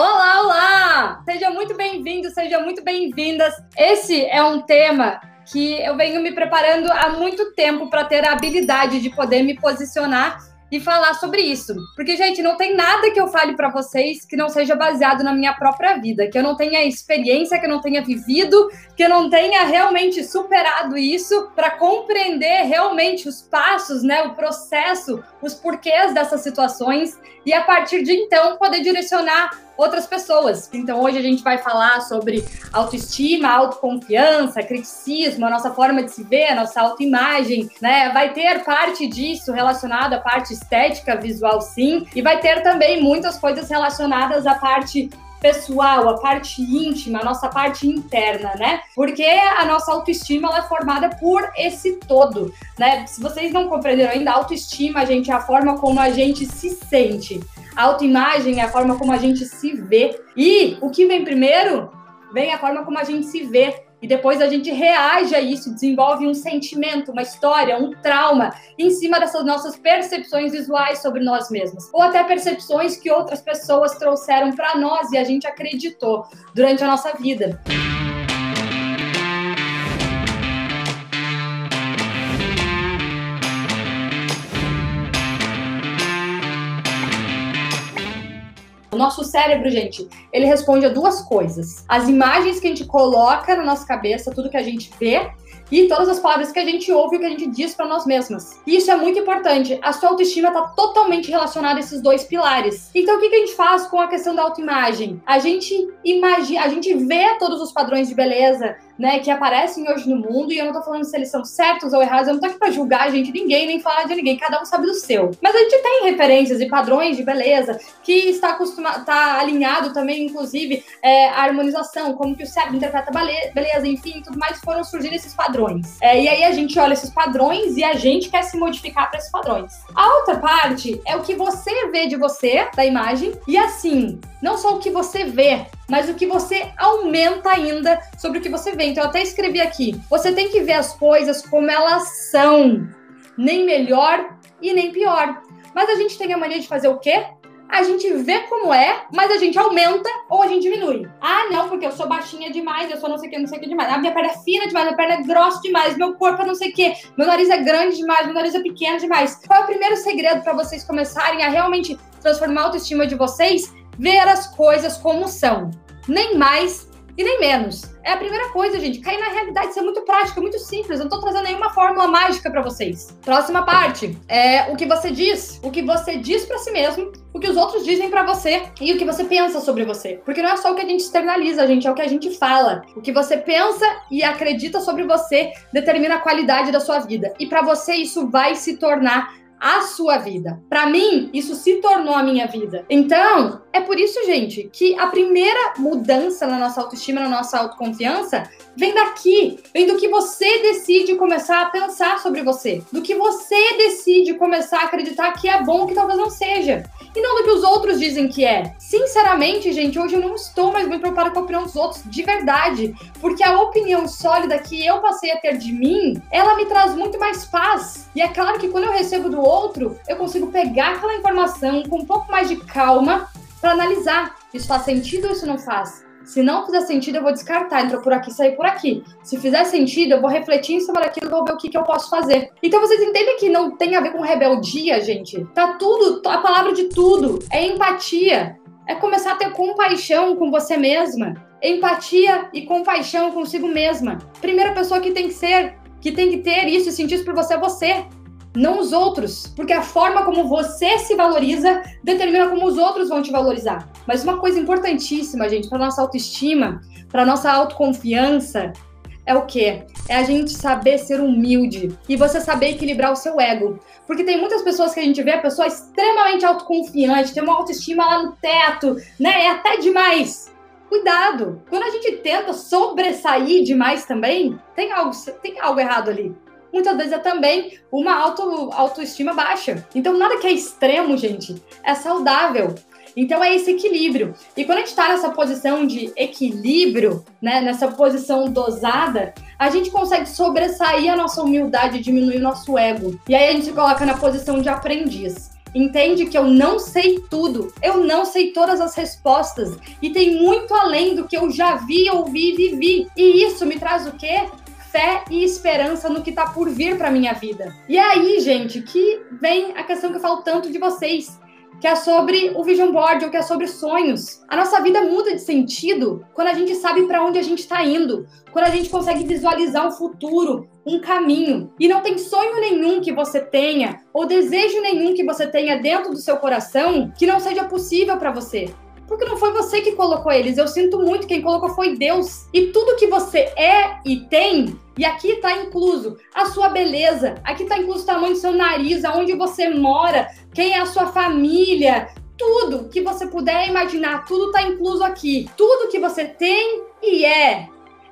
Olá, olá! Seja muito bem-vindo, seja muito bem-vindas. Esse é um tema que eu venho me preparando há muito tempo para ter a habilidade de poder me posicionar e falar sobre isso. Porque, gente, não tem nada que eu fale para vocês que não seja baseado na minha própria vida, que eu não tenha experiência, que eu não tenha vivido, que eu não tenha realmente superado isso para compreender realmente os passos, né, o processo, os porquês dessas situações e a partir de então poder direcionar outras pessoas. Então hoje a gente vai falar sobre autoestima, autoconfiança, criticismo, a nossa forma de se ver, a nossa autoimagem, né? Vai ter parte disso relacionada à parte estética, visual sim, e vai ter também muitas coisas relacionadas à parte pessoal, a parte íntima, a nossa parte interna, né? Porque a nossa autoestima ela é formada por esse todo, né? Se vocês não compreenderam ainda, a autoestima, gente, é a forma como a gente se sente. A autoimagem é a forma como a gente se vê. E o que vem primeiro? Vem a forma como a gente se vê. E depois a gente reage a isso, desenvolve um sentimento, uma história, um trauma em cima dessas nossas percepções visuais sobre nós mesmos. Ou até percepções que outras pessoas trouxeram para nós e a gente acreditou durante a nossa vida. Nosso cérebro, gente, ele responde a duas coisas: as imagens que a gente coloca na nossa cabeça, tudo que a gente vê, e todas as palavras que a gente ouve e que a gente diz para nós mesmas. Isso é muito importante. A sua autoestima está totalmente relacionada a esses dois pilares. Então, o que, que a gente faz com a questão da autoimagem? A gente imagina, a gente vê todos os padrões de beleza, né, que aparecem hoje no mundo, e eu não tô falando se eles são certos ou errados, eu não tô aqui pra julgar a gente, ninguém, nem falar de ninguém, cada um sabe do seu. Mas a gente tem referências e padrões de beleza que está acostumado, tá alinhado também, inclusive, é, a harmonização, como que o cérebro interpreta beleza, enfim, tudo mais, foram surgindo esses padrões. É, e aí a gente olha esses padrões e a gente quer se modificar para esses padrões. A outra parte é o que você vê de você, da imagem, e assim, não só o que você vê, mas o que você aumenta ainda sobre o que você vê. Então, eu até escrevi aqui: você tem que ver as coisas como elas são, nem melhor e nem pior. Mas a gente tem a mania de fazer o quê? A gente vê como é, mas a gente aumenta ou a gente diminui. Ah, não, porque eu sou baixinha demais, eu sou não sei o que, não sei o que demais. A minha perna é fina demais, minha perna é grossa demais, meu corpo é não sei o que, meu nariz é grande demais, meu nariz é pequeno demais. Qual é o primeiro segredo para vocês começarem a realmente transformar a autoestima de vocês? Ver as coisas como são, nem mais e nem menos. É a primeira coisa, gente. Cair na realidade, isso é muito prático, é muito simples. Eu não tô trazendo nenhuma fórmula mágica para vocês. Próxima parte é o que você diz. O que você diz para si mesmo, o que os outros dizem para você e o que você pensa sobre você. Porque não é só o que a gente externaliza, gente, é o que a gente fala. O que você pensa e acredita sobre você determina a qualidade da sua vida. E para você isso vai se tornar a sua vida. Para mim, isso se tornou a minha vida. Então, é por isso, gente, que a primeira mudança na nossa autoestima, na nossa autoconfiança, vem daqui, vem do que você decide começar a pensar sobre você, do que você decide começar a acreditar que é bom que talvez não seja, e não do que os outros dizem que é. Sinceramente, gente, hoje eu não estou mais muito preocupada com a opinião dos outros, de verdade, porque a opinião sólida que eu passei a ter de mim, ela me traz muito mais paz. E é claro que quando eu recebo do outro, eu consigo pegar aquela informação com um pouco mais de calma para analisar. Isso faz sentido ou isso não faz? Se não fizer sentido, eu vou descartar. Entrou por aqui, sair por aqui. Se fizer sentido, eu vou refletir em cima daquilo vou ver o que, que eu posso fazer. Então vocês entendem que não tem a ver com rebeldia, gente? Tá tudo, a palavra de tudo é empatia. É começar a ter compaixão com você mesma. Empatia e compaixão consigo mesma. Primeira pessoa que tem que ser, que tem que ter isso e sentir isso por você é você não os outros, porque a forma como você se valoriza determina como os outros vão te valorizar. Mas uma coisa importantíssima, gente, para nossa autoestima, para nossa autoconfiança, é o quê? É a gente saber ser humilde e você saber equilibrar o seu ego. Porque tem muitas pessoas que a gente vê a pessoa extremamente autoconfiante, tem uma autoestima lá no teto, né? É até demais. Cuidado! Quando a gente tenta sobressair demais também, tem algo, tem algo errado ali muitas vezes é também uma auto, autoestima baixa. Então, nada que é extremo, gente, é saudável. Então é esse equilíbrio. E quando a gente está nessa posição de equilíbrio, né, nessa posição dosada, a gente consegue sobressair a nossa humildade, diminuir o nosso ego. E aí a gente se coloca na posição de aprendiz. entende que eu não sei tudo, eu não sei todas as respostas e tem muito além do que eu já vi, ouvi e vivi. E isso me traz o quê? Fé e esperança no que tá por vir para minha vida. E aí, gente, que vem a questão que eu falo tanto de vocês que é sobre o vision board, ou que é sobre sonhos. A nossa vida muda de sentido quando a gente sabe para onde a gente está indo, quando a gente consegue visualizar um futuro, um caminho. E não tem sonho nenhum que você tenha, ou desejo nenhum que você tenha dentro do seu coração que não seja possível para você. Porque não foi você que colocou eles. Eu sinto muito, quem colocou foi Deus. E tudo que você é e tem, e aqui está incluso a sua beleza, aqui está incluso o tamanho do seu nariz, aonde você mora, quem é a sua família, tudo que você puder imaginar, tudo está incluso aqui. Tudo que você tem e é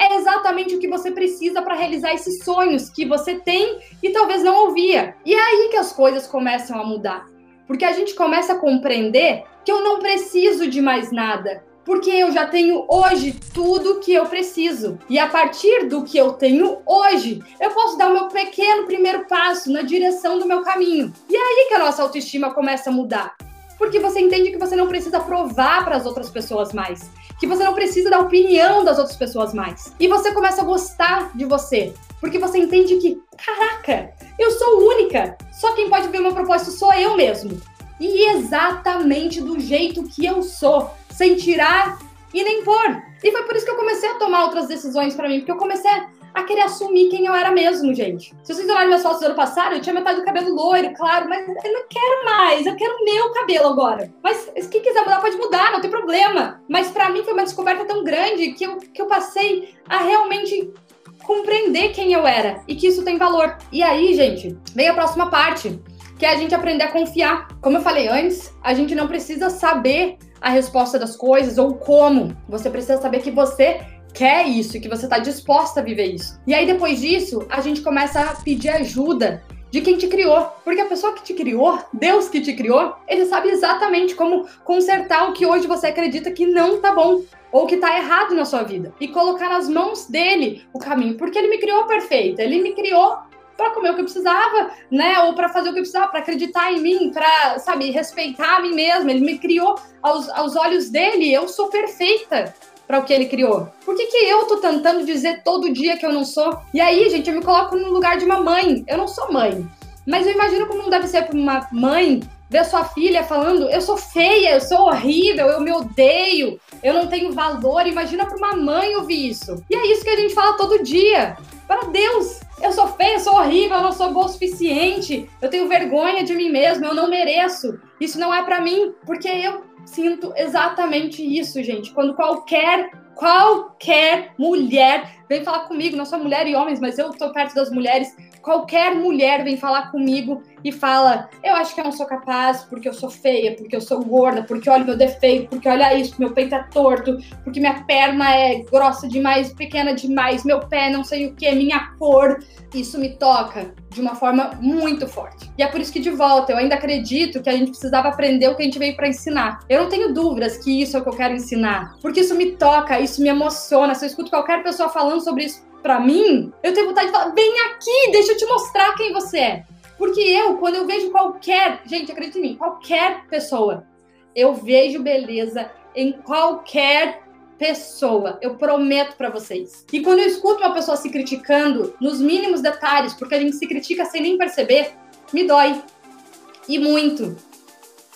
é exatamente o que você precisa para realizar esses sonhos que você tem e talvez não ouvia. E é aí que as coisas começam a mudar. Porque a gente começa a compreender que eu não preciso de mais nada. Porque eu já tenho hoje tudo que eu preciso. E a partir do que eu tenho hoje, eu posso dar o meu pequeno primeiro passo na direção do meu caminho. E é aí que a nossa autoestima começa a mudar. Porque você entende que você não precisa provar para as outras pessoas mais. Que você não precisa da opinião das outras pessoas mais. E você começa a gostar de você. Porque você entende que, caraca, eu sou única. Só quem pode ver o meu propósito sou eu mesmo. E exatamente do jeito que eu sou, sem tirar e nem pôr. E foi por isso que eu comecei a tomar outras decisões para mim, porque eu comecei a querer assumir quem eu era mesmo, gente. Se vocês olharem minhas fotos do ano passado, eu tinha metade do cabelo loiro, claro, mas eu não quero mais, eu quero meu cabelo agora. Mas quem quiser mudar, pode mudar, não tem problema. Mas para mim foi uma descoberta tão grande que eu, que eu passei a realmente compreender quem eu era e que isso tem valor. E aí, gente, vem a próxima parte, que é a gente aprender a confiar. Como eu falei antes, a gente não precisa saber a resposta das coisas ou como. Você precisa saber que você quer isso e que você está disposta a viver isso. E aí, depois disso, a gente começa a pedir ajuda de quem te criou. Porque a pessoa que te criou, Deus que te criou, ele sabe exatamente como consertar o que hoje você acredita que não tá bom ou que tá errado na sua vida e colocar nas mãos dele o caminho, porque ele me criou perfeita, ele me criou para comer o que eu precisava, né? Ou para fazer o que eu precisava, para acreditar em mim, para, sabe, respeitar a mim mesma. Ele me criou aos, aos olhos dele, eu sou perfeita para o que ele criou. Por que, que eu tô tentando dizer todo dia que eu não sou? E aí, gente, eu me coloco no lugar de uma mãe. Eu não sou mãe. Mas eu imagino como não deve ser para uma mãe ver sua filha falando: eu sou feia, eu sou horrível, eu me odeio, eu não tenho valor. Imagina para uma mãe ouvir isso. E é isso que a gente fala todo dia. Para Deus, eu sou feia, eu sou horrível, eu não sou boa o suficiente, eu tenho vergonha de mim mesma, eu não mereço. Isso não é para mim, porque eu sinto exatamente isso, gente. Quando qualquer qualquer mulher vem falar comigo, não sou mulher e homens, mas eu tô perto das mulheres qualquer mulher vem falar comigo e fala: Eu acho que eu não sou capaz porque eu sou feia, porque eu sou gorda, porque olha meu defeito, porque olha isso, meu peito é torto, porque minha perna é grossa demais, pequena demais, meu pé não sei o que, minha cor. Isso me toca de uma forma muito forte. E é por isso que, de volta, eu ainda acredito que a gente precisava aprender o que a gente veio para ensinar. Eu não tenho dúvidas que isso é o que eu quero ensinar, porque isso me toca, isso me emociona. Se eu escuto qualquer pessoa falando sobre isso para mim, eu tenho vontade de falar: vem aqui, deixa eu te mostrar quem você é. Porque eu, quando eu vejo qualquer, gente, acredita em mim, qualquer pessoa, eu vejo beleza em qualquer pessoa. Eu prometo para vocês. E quando eu escuto uma pessoa se criticando nos mínimos detalhes, porque a gente se critica sem nem perceber, me dói. E muito.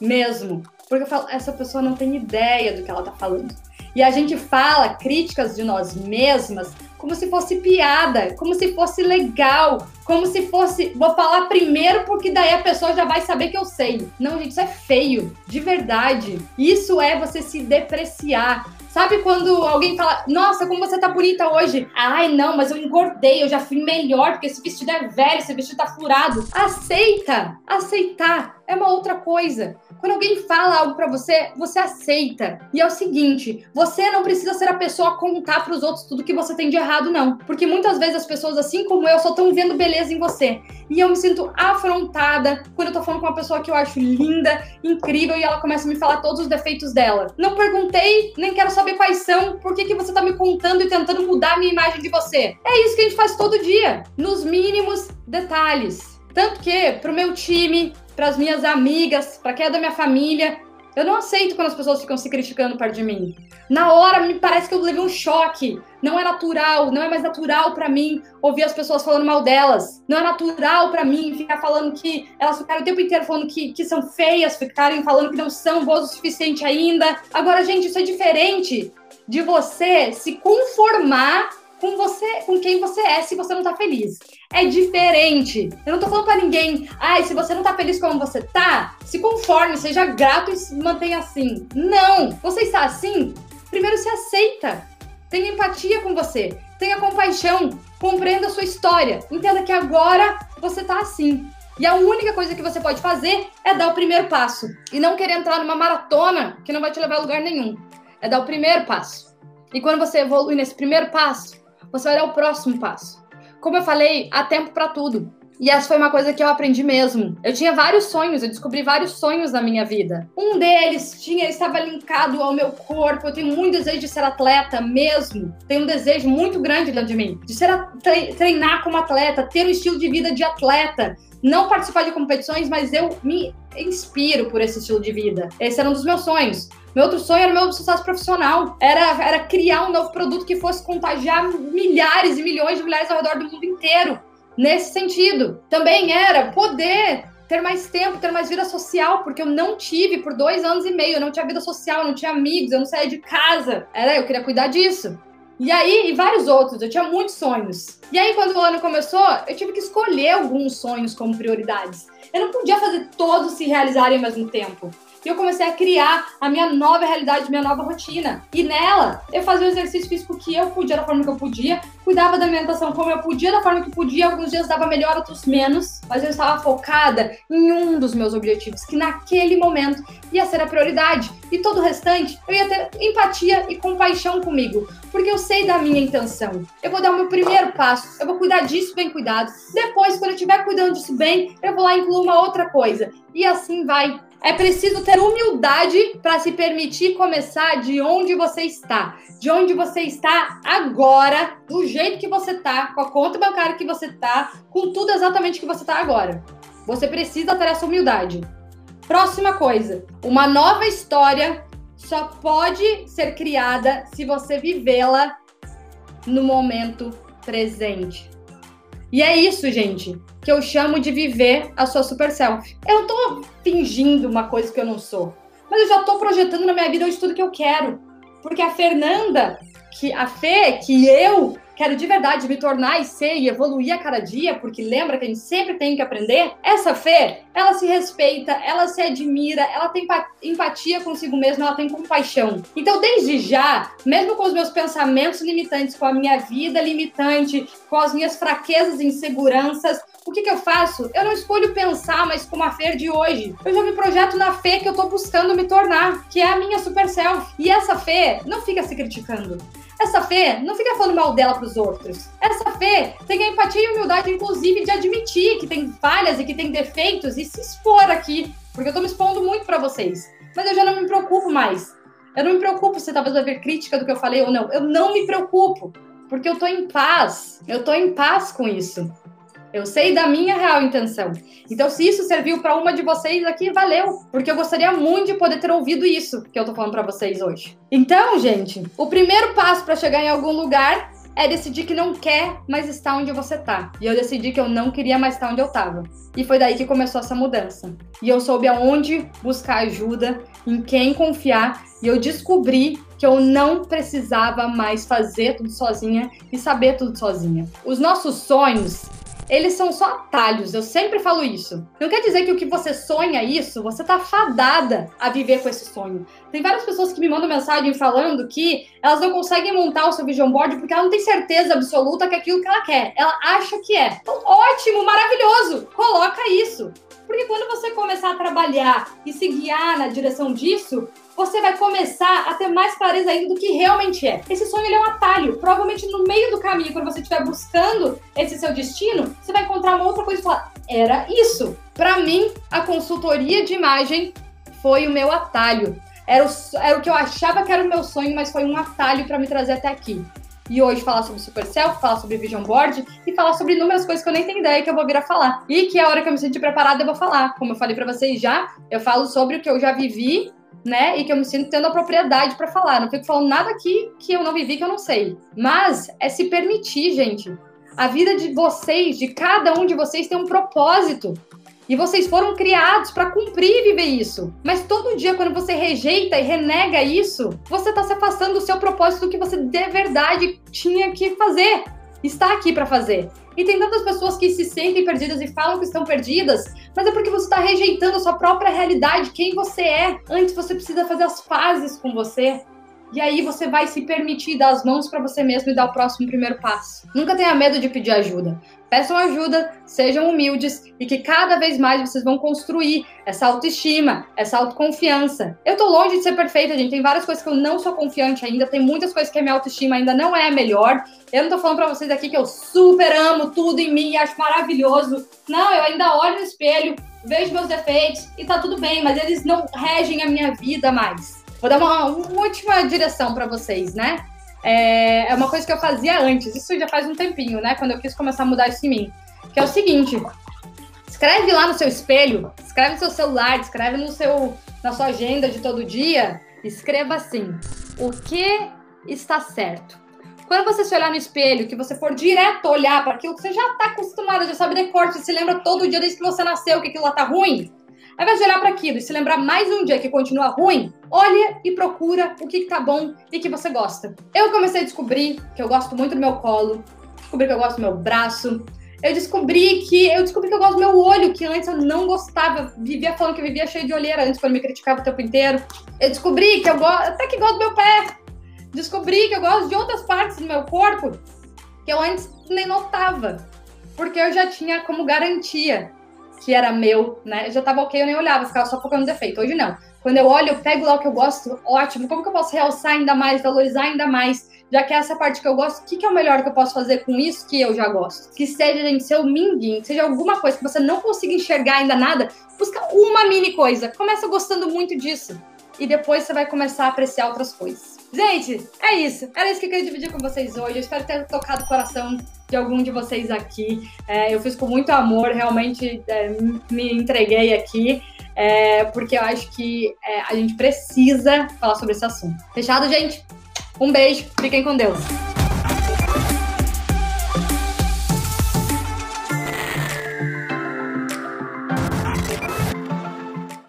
Mesmo. Porque eu falo, essa pessoa não tem ideia do que ela tá falando. E a gente fala críticas de nós mesmas como se fosse piada, como se fosse legal, como se fosse. Vou falar primeiro porque daí a pessoa já vai saber que eu sei. Não, gente, isso é feio, de verdade. Isso é você se depreciar. Sabe quando alguém fala, nossa, como você tá bonita hoje? Ai, não, mas eu engordei, eu já fui melhor, porque esse vestido é velho, esse vestido tá furado. Aceita! Aceitar é uma outra coisa. Quando alguém fala algo para você, você aceita. E é o seguinte, você não precisa ser a pessoa a contar para os outros tudo que você tem de errado, não. Porque muitas vezes as pessoas, assim como eu, só estão vendo beleza em você. E eu me sinto afrontada quando eu tô falando com uma pessoa que eu acho linda, incrível, e ela começa a me falar todos os defeitos dela. Não perguntei, nem quero saber quais são, por que, que você tá me contando e tentando mudar a minha imagem de você? É isso que a gente faz todo dia, nos mínimos detalhes. Tanto que, pro meu time, para as minhas amigas, para quem é da minha família. Eu não aceito quando as pessoas ficam se criticando perto de mim. Na hora me parece que eu levei um choque. Não é natural, não é mais natural para mim ouvir as pessoas falando mal delas. Não é natural para mim ficar falando que elas ficaram o tempo inteiro falando que, que são feias, ficarem falando que não são boas o suficiente ainda. Agora, gente, isso é diferente de você se conformar com você, com quem você é, se você não tá feliz. É diferente. Eu não tô falando pra ninguém, ai, se você não tá feliz como você tá, se conforme, seja grato e se mantenha assim. Não! Você está assim? Primeiro se aceita. Tenha empatia com você. Tenha compaixão. Compreenda a sua história. Entenda que agora você tá assim. E a única coisa que você pode fazer é dar o primeiro passo. E não querer entrar numa maratona que não vai te levar a lugar nenhum. É dar o primeiro passo. E quando você evolui nesse primeiro passo, você vai dar o próximo passo. Como eu falei, há tempo para tudo. E essa foi uma coisa que eu aprendi mesmo. Eu tinha vários sonhos, eu descobri vários sonhos na minha vida. Um deles tinha estava linkado ao meu corpo. Eu tenho muito desejo de ser atleta mesmo. Tenho um desejo muito grande dentro de mim de ser treinar como atleta, ter um estilo de vida de atleta, não participar de competições, mas eu me inspiro por esse estilo de vida. Esse era um dos meus sonhos. Meu outro sonho era meu sucesso profissional. Era, era criar um novo produto que fosse contagiar milhares e milhões de mulheres ao redor do mundo inteiro. Nesse sentido. Também era poder ter mais tempo, ter mais vida social, porque eu não tive por dois anos e meio, eu não tinha vida social, eu não tinha amigos, eu não saía de casa. Era, eu queria cuidar disso. E aí, e vários outros, eu tinha muitos sonhos. E aí, quando o ano começou, eu tive que escolher alguns sonhos como prioridades. Eu não podia fazer todos se realizarem ao mesmo tempo. E eu comecei a criar a minha nova realidade, minha nova rotina. E nela, eu fazia o exercício físico que eu podia, da forma que eu podia, cuidava da alimentação como eu podia, da forma que podia. Alguns dias dava melhor, outros menos. Mas eu estava focada em um dos meus objetivos, que naquele momento ia ser a prioridade. E todo o restante, eu ia ter empatia e compaixão comigo. Porque eu sei da minha intenção. Eu vou dar o meu primeiro passo, eu vou cuidar disso bem cuidado. Depois, quando eu estiver cuidando disso bem, eu vou lá incluir uma outra coisa. E assim vai. É preciso ter humildade para se permitir começar de onde você está. De onde você está agora, do jeito que você está, com a conta bancária que você está, com tudo exatamente que você está agora. Você precisa ter essa humildade. Próxima coisa, uma nova história só pode ser criada se você vivê-la no momento presente. E é isso, gente, que eu chamo de viver a sua super self. Eu não tô fingindo uma coisa que eu não sou, mas eu já tô projetando na minha vida hoje tudo que eu quero. Porque a Fernanda, que a Fê, que eu quero de verdade me tornar e ser e evoluir a cada dia, porque lembra que a gente sempre tem que aprender. Essa fé, ela se respeita, ela se admira, ela tem empatia consigo mesma, ela tem compaixão. Então, desde já, mesmo com os meus pensamentos limitantes, com a minha vida limitante, com as minhas fraquezas e inseguranças, o que, que eu faço? Eu não escolho pensar, mas como a Fer de hoje. Eu já me projeto na fé que eu tô buscando me tornar, que é a minha super self. E essa fé não fica se criticando. Essa fé não fica falando mal dela para os outros. Essa fé tem a empatia e humildade, inclusive, de admitir que tem falhas e que tem defeitos e se expor aqui, porque eu tô me expondo muito para vocês. Mas eu já não me preocupo mais. Eu não me preocupo se talvez vai haver crítica do que eu falei ou não. Eu não me preocupo, porque eu tô em paz. Eu tô em paz com isso. Eu sei da minha real intenção. Então, se isso serviu para uma de vocês aqui, valeu, porque eu gostaria muito de poder ter ouvido isso que eu tô falando para vocês hoje. Então, gente, o primeiro passo para chegar em algum lugar é decidir que não quer mais estar onde você tá. E eu decidi que eu não queria mais estar onde eu tava. E foi daí que começou essa mudança. E eu soube aonde buscar ajuda, em quem confiar, e eu descobri que eu não precisava mais fazer tudo sozinha e saber tudo sozinha. Os nossos sonhos, eles são só atalhos, eu sempre falo isso. Não quer dizer que o que você sonha isso, você tá fadada a viver com esse sonho. Tem várias pessoas que me mandam mensagem falando que elas não conseguem montar o seu vision board porque ela não tem certeza absoluta que é aquilo que ela quer. Ela acha que é. Então, ótimo, maravilhoso. Coloca isso. Porque quando você começar a trabalhar e se guiar na direção disso, você vai começar a ter mais clareza ainda do que realmente é. Esse sonho é um atalho. Provavelmente no meio do caminho, quando você estiver buscando esse seu destino, você vai encontrar uma outra coisa e falar: era isso. Para mim, a consultoria de imagem foi o meu atalho. Era o, era o que eu achava que era o meu sonho, mas foi um atalho para me trazer até aqui. e hoje falar sobre Super Self, falar sobre Vision Board e falar sobre inúmeras coisas que eu nem tenho ideia que eu vou vir a falar. E que a hora que eu me sentir preparada eu vou falar. Como eu falei para vocês já, eu falo sobre o que eu já vivi, né? E que eu me sinto tendo a propriedade para falar. Não fico falando nada aqui que eu não vivi, que eu não sei. Mas é se permitir, gente. A vida de vocês, de cada um de vocês, tem um propósito. E vocês foram criados para cumprir e viver isso. Mas todo dia, quando você rejeita e renega isso, você está se afastando do seu propósito do que você de verdade tinha que fazer. Está aqui para fazer. E tem tantas pessoas que se sentem perdidas e falam que estão perdidas, mas é porque você está rejeitando a sua própria realidade, quem você é. Antes você precisa fazer as pazes com você. E aí você vai se permitir dar as mãos para você mesmo e dar o próximo primeiro passo. Nunca tenha medo de pedir ajuda. Peçam ajuda, sejam humildes e que cada vez mais vocês vão construir essa autoestima, essa autoconfiança. Eu tô longe de ser perfeita, gente. Tem várias coisas que eu não sou confiante ainda, tem muitas coisas que a minha autoestima ainda não é a melhor. Eu não tô falando para vocês aqui que eu super amo tudo em mim e acho maravilhoso. Não, eu ainda olho no espelho, vejo meus defeitos e tá tudo bem, mas eles não regem a minha vida mais. Vou dar uma, uma última direção para vocês, né? É, é uma coisa que eu fazia antes, isso já faz um tempinho, né? Quando eu quis começar a mudar isso em mim. Que é o seguinte: escreve lá no seu espelho, escreve no seu celular, escreve no seu, na sua agenda de todo dia, escreva assim: o que está certo? Quando você se olhar no espelho, que você for direto olhar para aquilo que você já está acostumado, já sabe de corte, se lembra todo dia desde que você nasceu que aquilo lá tá ruim, ao invés de olhar para aquilo e se lembrar mais um dia que continua ruim, olha e procura o que, que tá bom e que você gosta. Eu comecei a descobrir que eu gosto muito do meu colo, descobri que eu gosto do meu braço, eu descobri que eu descobri que eu gosto do meu olho, que antes eu não gostava, vivia falando que eu vivia cheio de olheira antes quando me criticava o tempo inteiro. Eu descobri que eu gosto, até que gosto do meu pé. Descobri que eu gosto de outras partes do meu corpo que eu antes nem notava, porque eu já tinha como garantia que era meu, né? Eu já tava ok, eu nem olhava, ficava só focando no defeito. Hoje não. Quando eu olho, eu pego lá o que eu gosto, ótimo. Como que eu posso realçar ainda mais, valorizar ainda mais? Já que é essa parte que eu gosto, o que, que é o melhor que eu posso fazer com isso que eu já gosto? Que seja, gente, seu minguim, seja alguma coisa que você não consiga enxergar ainda nada, busca uma mini coisa. Começa gostando muito disso. E depois você vai começar a apreciar outras coisas. Gente, é isso. Era isso que eu queria dividir com vocês hoje. Eu espero ter tocado o coração de algum de vocês aqui. É, eu fiz com muito amor, realmente é, me entreguei aqui, é, porque eu acho que é, a gente precisa falar sobre esse assunto. Fechado, gente? Um beijo, fiquem com Deus.